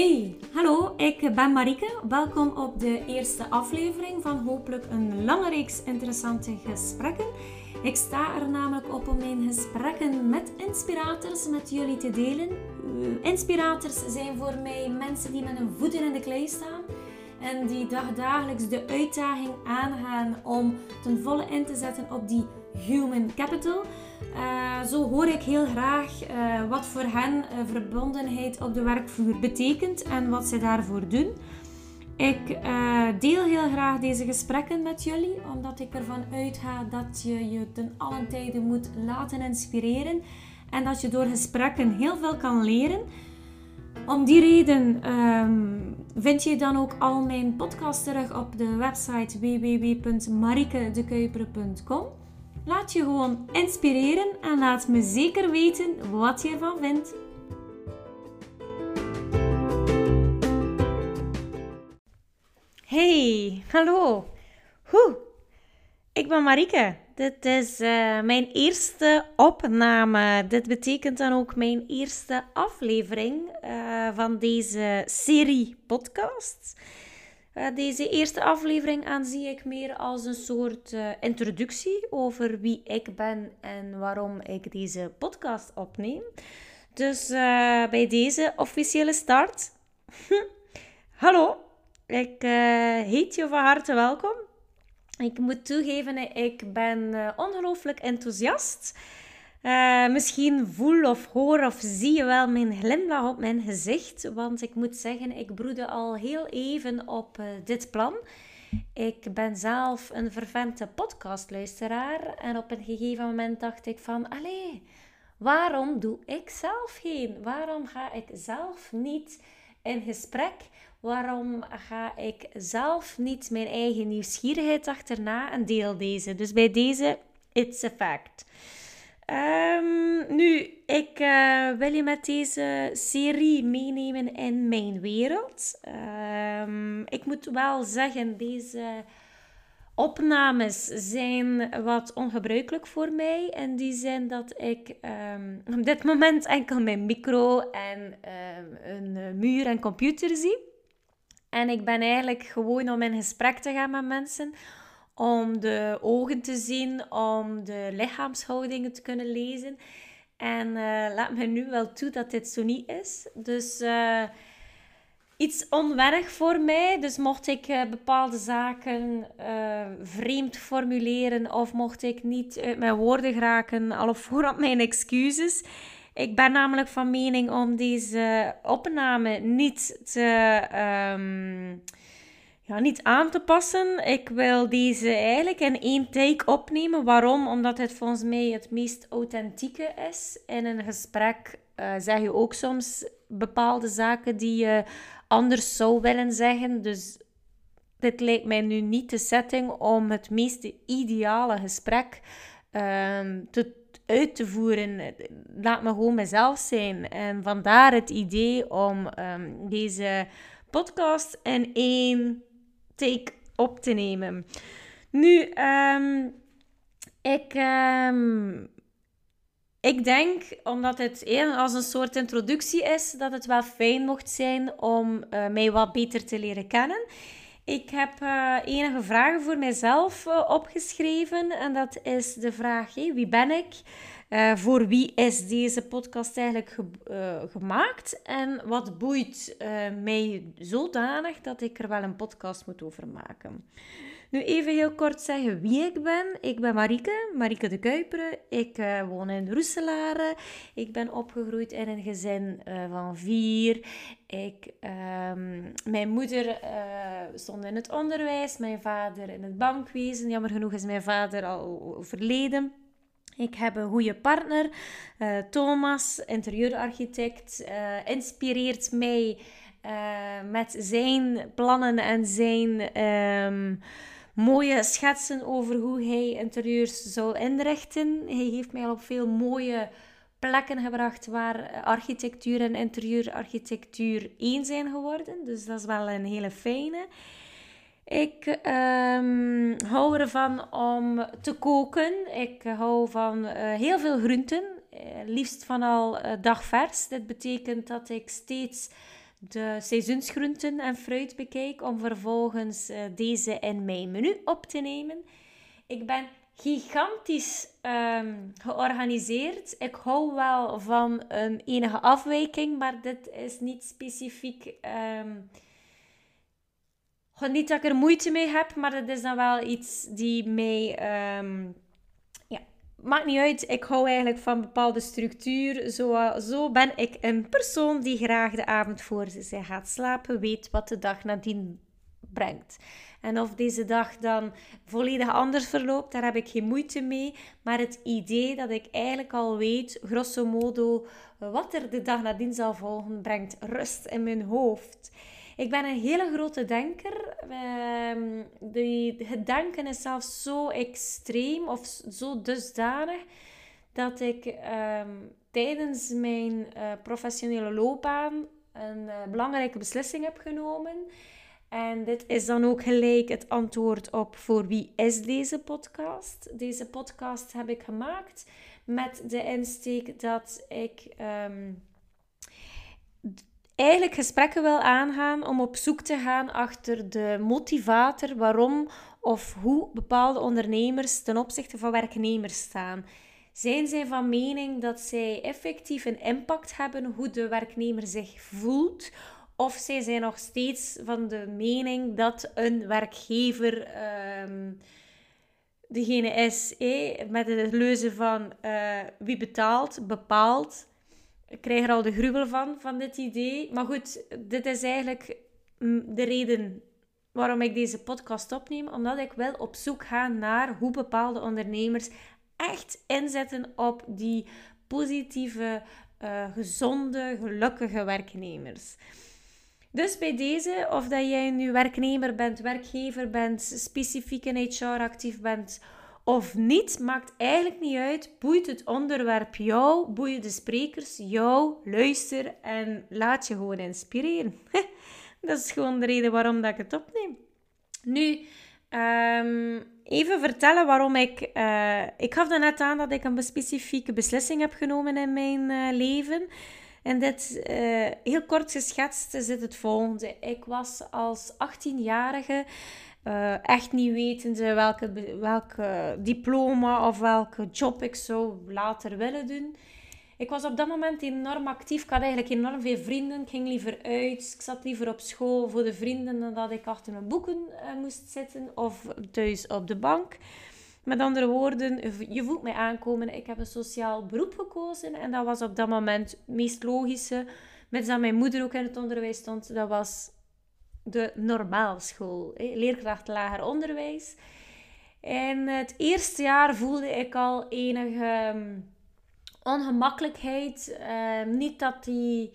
Hey, hallo, ik ben Marike. Welkom op de eerste aflevering van hopelijk een lange reeks interessante gesprekken. Ik sta er namelijk op om mijn gesprekken met inspirators met jullie te delen. Uh, inspirators zijn voor mij mensen die met een voeten in de klei staan en die dagdagelijks de uitdaging aangaan om ten volle in te zetten op die human capital. Uh, zo hoor ik heel graag uh, wat voor hen uh, verbondenheid op de werkvloer betekent en wat ze daarvoor doen. Ik deel heel graag deze gesprekken met jullie, omdat ik ervan uitga dat je je ten allen tijde moet laten inspireren en dat je door gesprekken heel veel kan leren. Om die reden um, vind je dan ook al mijn podcast terug op de website www.marikedekuiperen.com. Laat je gewoon inspireren en laat me zeker weten wat je ervan vindt. Hey, hallo. Hoe? Ik ben Marike. Dit is uh, mijn eerste opname. Dit betekent dan ook mijn eerste aflevering uh, van deze serie podcasts. Uh, deze eerste aflevering aanzie ik meer als een soort introductie over wie ik ben en waarom ik deze podcast opneem. Dus bij deze officiële start. Hallo, ik heet je van harte welkom. Ik moet toegeven, ik ben ongelooflijk enthousiast. Uh, misschien voel of hoor of zie je wel mijn glimlach op mijn gezicht. Want ik moet zeggen, ik broedde al heel even op uh, dit plan. Ik ben zelf een vervente podcastluisteraar. En op een gegeven moment dacht ik van... Allee, waarom doe ik zelf geen? Waarom ga ik zelf niet in gesprek waarom ga ik zelf niet mijn eigen nieuwsgierigheid achterna en deel deze? Dus bij deze, it's a fact. Um, nu, ik uh, wil je met deze serie meenemen in mijn wereld. Um, ik moet wel zeggen, deze opnames zijn wat ongebruikelijk voor mij. In die zin dat ik um, op dit moment enkel mijn micro en een muur en computer zie. En ik ben eigenlijk gewoon om in gesprek te gaan met mensen, om de ogen te zien, om de lichaamshoudingen te kunnen lezen. En uh, laat me nu wel toe dat dit zo niet is. Dus uh, iets onwennig voor mij. Dus mocht ik uh, bepaalde zaken vreemd formuleren of mocht ik niet uit mijn woorden geraken, al op voorhand mijn excuses. Ik ben namelijk van mening om deze opname niet te. Um, niet aan te passen. Ik wil deze eigenlijk in één take opnemen. Waarom? Omdat het volgens mij het meest authentieke is. In een gesprek uh, zeg je ook soms bepaalde zaken die je anders zou willen zeggen. Dus dit lijkt mij nu niet de setting om het meest ideale gesprek um, te uit te voeren. Laat me gewoon mezelf zijn. En vandaar het idee om um, deze podcast in één op te nemen. Nu, um, ik, um, ik denk, omdat het als een soort introductie is, dat het wel fijn mocht zijn om uh, mij wat beter te leren kennen. Ik heb uh, enige vragen voor mijzelf uh, opgeschreven. En dat is de vraag: wie ben ik? Uh, voor wie is deze podcast eigenlijk ge gemaakt? En wat boeit mij zodanig dat ik er wel een podcast moet over maken? Nu even heel kort zeggen wie ik ben. Ik ben Marike, Marike de Kuiperen. Ik woon in Roeselare. Ik ben opgegroeid in een gezin van vier. Ik, um, mijn moeder stond in het onderwijs, mijn vader in het bankwezen. Jammer genoeg is mijn vader al overleden. Ik heb een goede partner, Thomas, interieurarchitect. inspireert mij met zijn plannen en zijn... Um, mooie schetsen over hoe hij interieurs zou inrichten. Hij heeft mij op veel mooie plekken gebracht waar architectuur en interieurarchitectuur één zijn geworden. Dus dat is wel een hele fijne. Ik um, hou ervan om te koken. Ik hou van uh, heel veel groenten. Uh, liefst van al uh, dagvers. Dit betekent dat ik steeds de seizoensgroenten en fruit bekijk om vervolgens eh, deze in mijn menu op te nemen. Ik ben gigantisch ehm, georganiseerd. Ik hou wel van een enige afwijking, maar dit is niet specifiek. Um, niet dat ik er moeite mee heb, maar het is dan wel iets die mij. Um, ja, maakt niet uit. Ik hou eigenlijk van bepaalde structuur. Zo, zo ben ik een persoon die graag de avond voor ze gaat slapen weet wat de dag nadien brengt. En of deze dag dan volledig anders verloopt, daar heb ik geen moeite mee. Maar het idee dat ik eigenlijk al weet, grosso modo, wat er de dag nadien zal volgen, brengt rust in mijn hoofd. Ik ben een hele grote denker. Ehm, de, het denken is zelfs zo extreem of zo dusdanig dat ik ehm, tijdens mijn eh, professionele loopbaan een uh, belangrijke beslissing heb genomen. En dit is dan ook gelijk het antwoord op voor wie is deze podcast. Deze podcast heb ik gemaakt met de insteek dat ik ehm, eigenlijk gesprekken wil aangaan om op zoek te gaan achter de motivator waarom of hoe bepaalde ondernemers ten opzichte van werknemers staan. Zijn zij van mening dat zij effectief een impact hebben hoe de werknemer zich voelt? Of zij zijn nog steeds van de mening dat een werkgever um, degene is eh, met de leuze van uh, wie betaalt, bepaalt. Ik krijg er al de gruwel van, van dit idee. Maar goed, dit is eigenlijk mm, de reden waarom ik deze podcast opneem. Omdat ik wel op zoek ga naar hoe bepaalde ondernemers echt inzetten op die positieve, uh, gezonde, gelukkige werknemers. Dus bij deze, of dat jij nu werknemer bent, werkgever bent, specifiek in HR actief bent of niet, maakt eigenlijk niet uit. Boeit het onderwerp jou, boeien de sprekers jou, luister en laat je gewoon inspireren. dat is gewoon de reden waarom dat ik het opneem. Nu, um, even vertellen waarom ik... Uh, ik gaf net aan dat ik een specifieke beslissing heb genomen in mijn uh, leven... En dit, uh, heel kort geschetst, zit het volgende. Ik was als 18-jarige uh, echt niet wetende welke, welke diploma of welke job ik zou later willen doen. Ik was op dat moment enorm actief. Ik had eigenlijk enorm veel vrienden. Ik ging liever uit. Ik zat liever op school voor de vrienden dan dat ik achter mijn boeken uh, moest zitten of thuis op de bank. Met andere woorden, je voelt mij aankomen. Ik heb een sociaal beroep gekozen en dat was op dat moment het meest logische. Met dat mijn moeder ook in het onderwijs stond, dat was de normaalschool, leerkracht lager onderwijs. En het eerste jaar voelde ik al enige ehm, ongemakkelijkheid. Ehm, niet, dat die,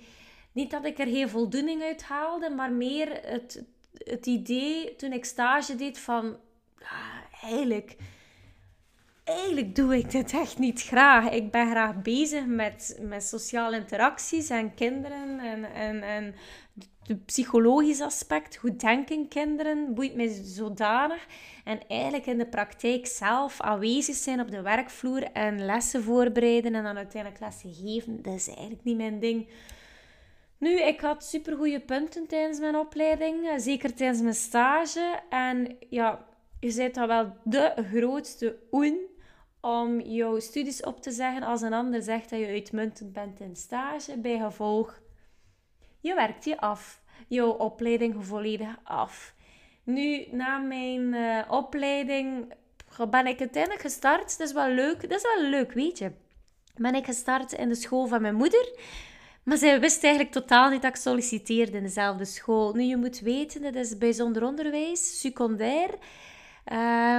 niet dat ik er geen voldoening uit haalde, maar meer het, het idee toen ik stage deed van... Ah, eigenlijk eigenlijk doe ik dit echt niet graag. Ik ben graag bezig met, met sociale interacties en kinderen en, en, en het psychologisch aspect. Hoe denken kinderen boeit mij zodanig. En eigenlijk in de praktijk zelf aanwezig zijn op de werkvloer en lessen voorbereiden en dan uiteindelijk lessen geven, dat is eigenlijk niet mijn ding. Nu, ik had supergoeie punten tijdens mijn opleiding, zeker tijdens mijn stage. En ja, je bent dan wel de grootste oen om jouw studies op te zeggen als een ander zegt dat je uitmuntend bent in stage. Bij gevolg, je werkt je af. Jouw opleiding volledig af. Nu, na mijn uh, opleiding ben ik uiteindelijk gestart. Dat is wel leuk. Dat is wel leuk, weet je. Ben ik gestart in de school van mijn moeder. Maar zij wist eigenlijk totaal niet dat ik solliciteerde in dezelfde school. Nu, je moet weten, dat is bijzonder onderwijs, secundair.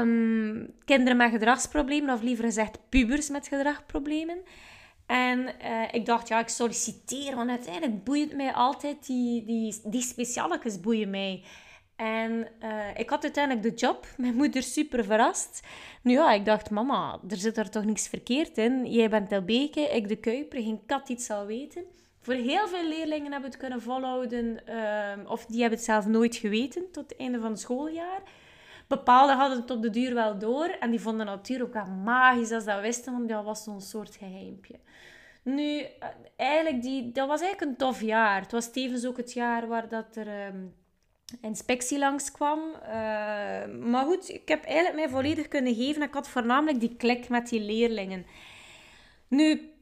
Um, kinderen met gedragsproblemen, of liever gezegd pubers met gedragsproblemen. En uh, ik dacht, ja, ik solliciteer, want uiteindelijk boeit mij altijd die, die, die specialetjes boeien mij. En uh, ik had uiteindelijk de job. Mijn moeder super verrast. Nu ja, ik dacht, mama, er zit er toch niks verkeerd in. Jij bent Telbeke, ik de Kuiper, geen kat iets zal weten. Voor heel veel leerlingen hebben het kunnen volhouden, uh, of die hebben het zelf nooit geweten tot het einde van het schooljaar. Bepaalde hadden het op de duur wel door. En die vonden natuurlijk wel magisch als dat wisten, want dat was zo'n soort geheimpje. Nu, eh, eigenlijk, die, dat was eigenlijk een tof jaar. Het was tevens ook het jaar waar dat er um, inspectie langskwam. Uh, maar goed, ik heb eigenlijk mij volledig kunnen geven. Ik had voornamelijk die klik met die leerlingen. Nu,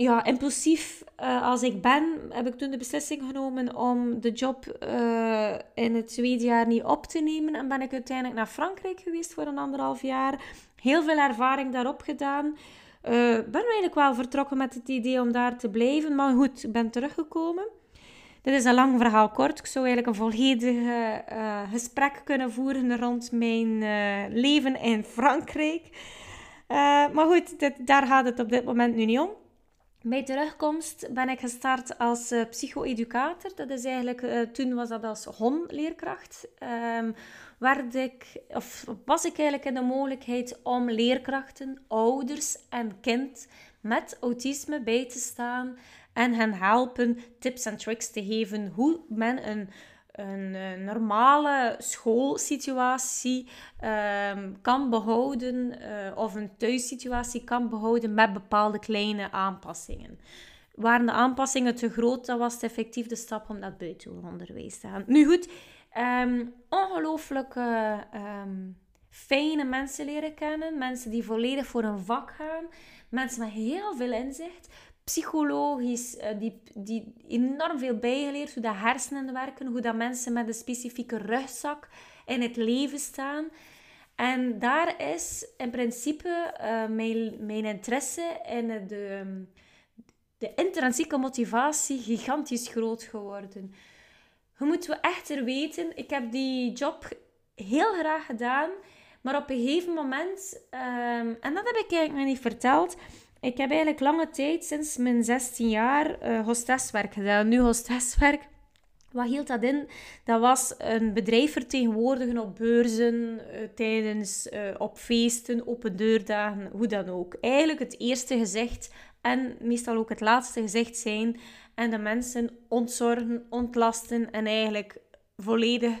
ja, impulsief uh, als ik ben, heb ik toen de beslissing genomen om de job uh, in het tweede jaar niet op te nemen. En ben ik uiteindelijk naar Frankrijk geweest voor een anderhalf jaar. Heel veel ervaring daarop gedaan. Uh, ben eigenlijk wel vertrokken met het idee om daar te blijven. Maar goed, ik ben teruggekomen. Dit is een lang verhaal kort. Ik zou eigenlijk een volledig gesprek kunnen voeren rond mijn leven in Frankrijk. maar goed, dit, daar gaat het op dit moment nu niet om. Bij terugkomst ben ik gestart als uh, psycho-educator. Dat is eigenlijk, uh, toen was dat als HON-leerkracht. Um, ik, of was ik eigenlijk in de mogelijkheid om leerkrachten, ouders en kind met autisme bij te staan en hen helpen tips en tricks te geven hoe men een een uh, normale schoolsituatie um, kan behouden uh, of een thuissituatie kan behouden met bepaalde kleine aanpassingen. Waren de aanpassingen te groot, dan was het effectief de stap om naar buitenonderwijs te gaan. Nu goed, um, ongelooflijk um, fijne mensen leren kennen. Mensen die volledig voor een vak gaan. Mensen met heel veel inzicht psychologisch uh, die, die enorm veel bijgeleerd hoe dat hersenen werken, hoe dat mensen met een specifieke rugzak in het leven staan. En daar is in principe uh, mijn, mijn interesse in de, de intrinsieke motivatie gigantisch groot geworden. Je moet we echter weten, ik heb die job heel graag gedaan, maar op een gegeven moment, um, en dat heb ik eigenlijk nog niet verteld, ik heb eigenlijk lange tijd, sinds mijn 16 jaar, uh, hosteswerk gedaan. Nu hosteswerk, wat hield dat in? Dat was een bedrijf vertegenwoordigen op beurzen, uh, tijdens, uh, op feesten, open deurdagen, hoe dan ook. Eigenlijk het eerste gezicht en meestal ook het laatste gezicht zijn en de mensen ontzorgen, ontlasten en eigenlijk volledig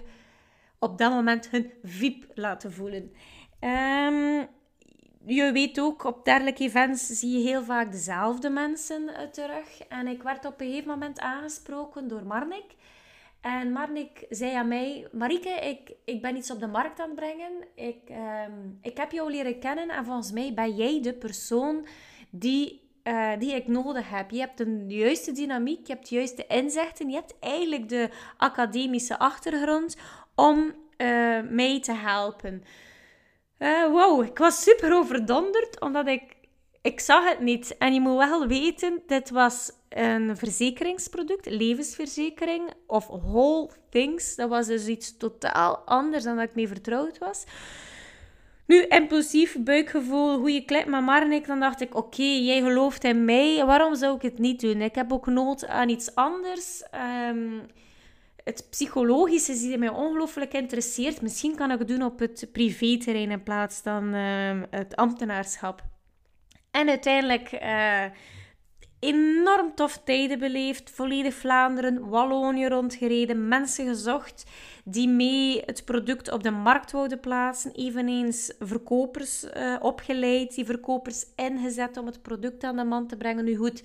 op dat moment hun viep laten voelen. Um, je weet ook, op dergelijke events zie je heel vaak dezelfde mensen uh, terug. En ik werd op een gegeven moment aangesproken door Marnik. En Marnik zei aan mij, Marike, ik, ik ben iets op de markt aan het brengen. Ik, um, ik heb jou leren kennen en volgens mij ben jij de persoon die, uh, die ik nodig heb. Je hebt de juiste dynamiek, je hebt de juiste inzichten, je hebt eigenlijk de academische achtergrond om uh, mij te helpen. Uh, wow, ik was super overdonderd, omdat ik, ik zag het niet. En je moet wel weten, dit was een verzekeringsproduct, levensverzekering of whole things. Dat was dus iets totaal anders dan dat ik mee vertrouwd was. Nu, impulsief, buikgevoel, goede klik met Marnik. Dan dacht ik, oké, jij gelooft in mij. Waarom zou ik het niet doen? Ik heb ook nood aan iets anders. Um, het psychologische is die mij ongelooflijk interesseert. Misschien kan ik het doen op het privéterrein in plaats van uh, het ambtenaarschap. En uiteindelijk uh, enorm tof tijden beleefd. Volledig Vlaanderen, Wallonië rondgereden. Mensen gezocht die mee het product op de markt wouden plaatsen. Eveneens verkopers uh, opgeleid. Die verkopers ingezet om het product aan de man te brengen. Nu goed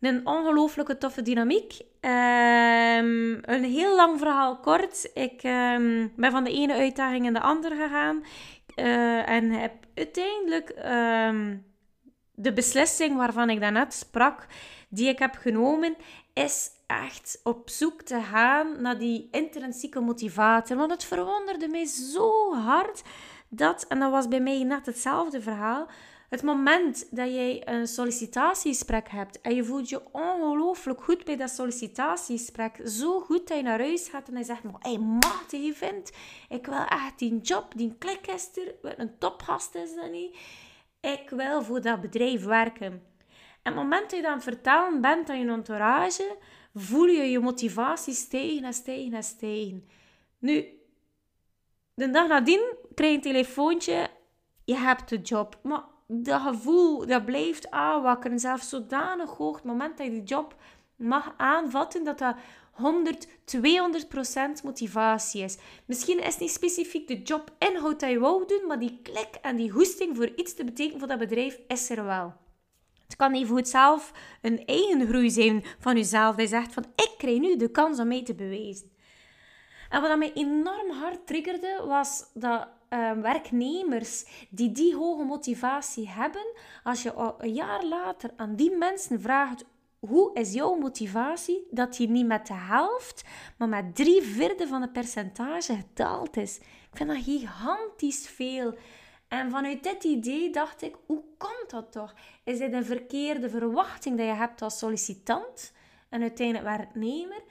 een ongelooflijke toffe dynamiek. Um, een heel lang verhaal kort. Ik um, ben van de ene uitdaging in de andere gegaan. Uh, en heb uiteindelijk um, de beslissing waarvan ik daarnet sprak, die ik heb genomen, is echt op zoek te gaan naar die intrinsieke motivatie. Want het verwonderde mij zo hard dat, en dat was bij mij net hetzelfde verhaal, het moment dat jij een sollicitatiegesprek hebt en je voelt je ongelooflijk goed bij dat sollicitatiegesprek, zo goed dat je naar huis gaat en je zegt, maar hey, maat, je vindt, ik wil echt die job, die klik wat een topgast is dat niet. Ik wil voor dat bedrijf werken. En het moment dat je dan vertellen bent aan je entourage, voel je je motivatie stijgen en stijgen en stijgen. Nu, de dag nadien krijg je een telefoontje, je hebt de job. Maar dat gevoel, dat blijft aanwakkeren. Zelfs zodanig hoog, het moment dat je die job mag aanvatten, dat dat 100, 200 procent motivatie is. Misschien is het niet specifiek de job inhoud dat je wou doen, maar die klik en die hoesting voor iets te betekenen voor dat bedrijf is er wel. kan even goed zelf een eigen groei zijn van jezelf. Dat je zegt van, ik krijg nu de kans om mij te bewijzen. En wat mij enorm hard triggerde, was dat uh, werknemers die die hoge motivatie hebben, als je een jaar later aan die mensen vraagt hoe is jouw motivatie, dat die niet met de helft, maar met drie vierde van het percentage gedaald is. Ik vind dat gigantisch veel. En vanuit dit idee dacht ik, hoe komt dat toch? Is dit een verkeerde verwachting dat je hebt als sollicitant en uiteindelijk werknemer?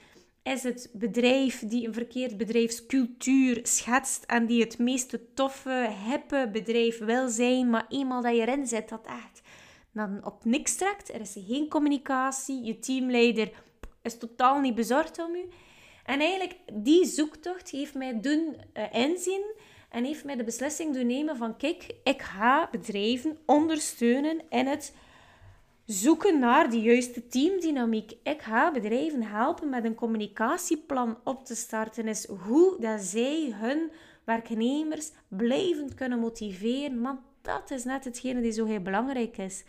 Is het bedrijf die een verkeerd bedrijfscultuur schetst en die het meeste toffe, hippe bedrijf wil zijn, maar eenmaal dat je erin zit, dat echt dan op niks trekt. Er is geen communicatie, je teamleider is totaal niet bezorgd om u. En eigenlijk, die zoektocht heeft mij doen uh, inzien en heeft mij de beslissing doen nemen van, kijk, ik ga bedrijven ondersteunen in het zoeken naar de juiste teamdynamiek. Ik ga bedrijven helpen met een communicatieplan op te starten. Is hoe dat zij hun werknemers blijvend kunnen motiveren. Want dat is net hetgene die zo heel belangrijk is.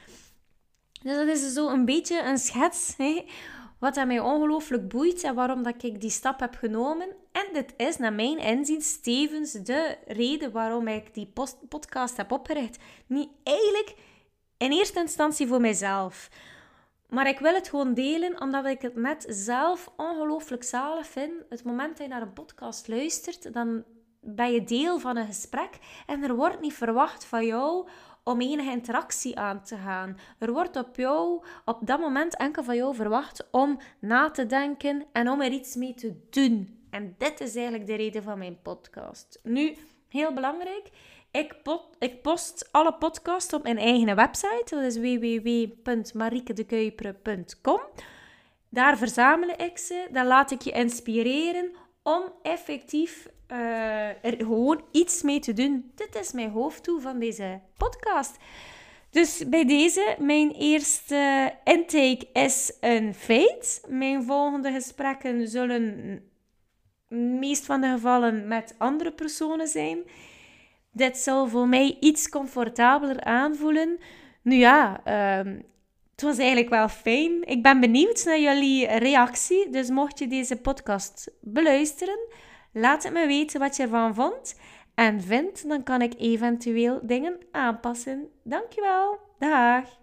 Dus dat is zo een beetje een schets. Hè, wat mij ongelooflijk boeit en waarom dat ik die stap heb genomen. En dit is naar mijn inzien stevens de reden waarom ik die podcast heb opgericht. Niet eigenlijk in eerste instantie voor mijzelf. Maar ik wil het gewoon delen omdat ik het net zelf ongelooflijk zalig vind. Het moment dat je naar een podcast luistert, dan ben je deel van een gesprek en er wordt niet verwacht van jou om enige interactie aan te gaan. Er wordt op jou op dat moment enkel van jou verwacht om na te denken en om er iets mee te doen. En dit is eigenlijk de reden van mijn podcast. Nu, heel belangrijk, ik, ik post alle podcasts op mijn eigen website. Dat is www.marikedekuiperen.com. Daar verzamel ik ze. Dan laat ik je inspireren om effectief uh, er gewoon iets mee te doen. Dit is mijn hoofddoel van deze podcast. Dus bij deze, mijn eerste intake is een feit. Mijn volgende gesprekken zullen meest van de gevallen met andere personen zijn. Dit zal voor mij iets comfortabeler aanvoelen. Nu ja, uh, het was eigenlijk wel fijn. Ik ben benieuwd naar jullie reactie. Dus mocht je deze podcast beluisteren, laat het me weten wat je ervan vond. En vindt, dan kan ik eventueel dingen aanpassen. Dankjewel. Dag.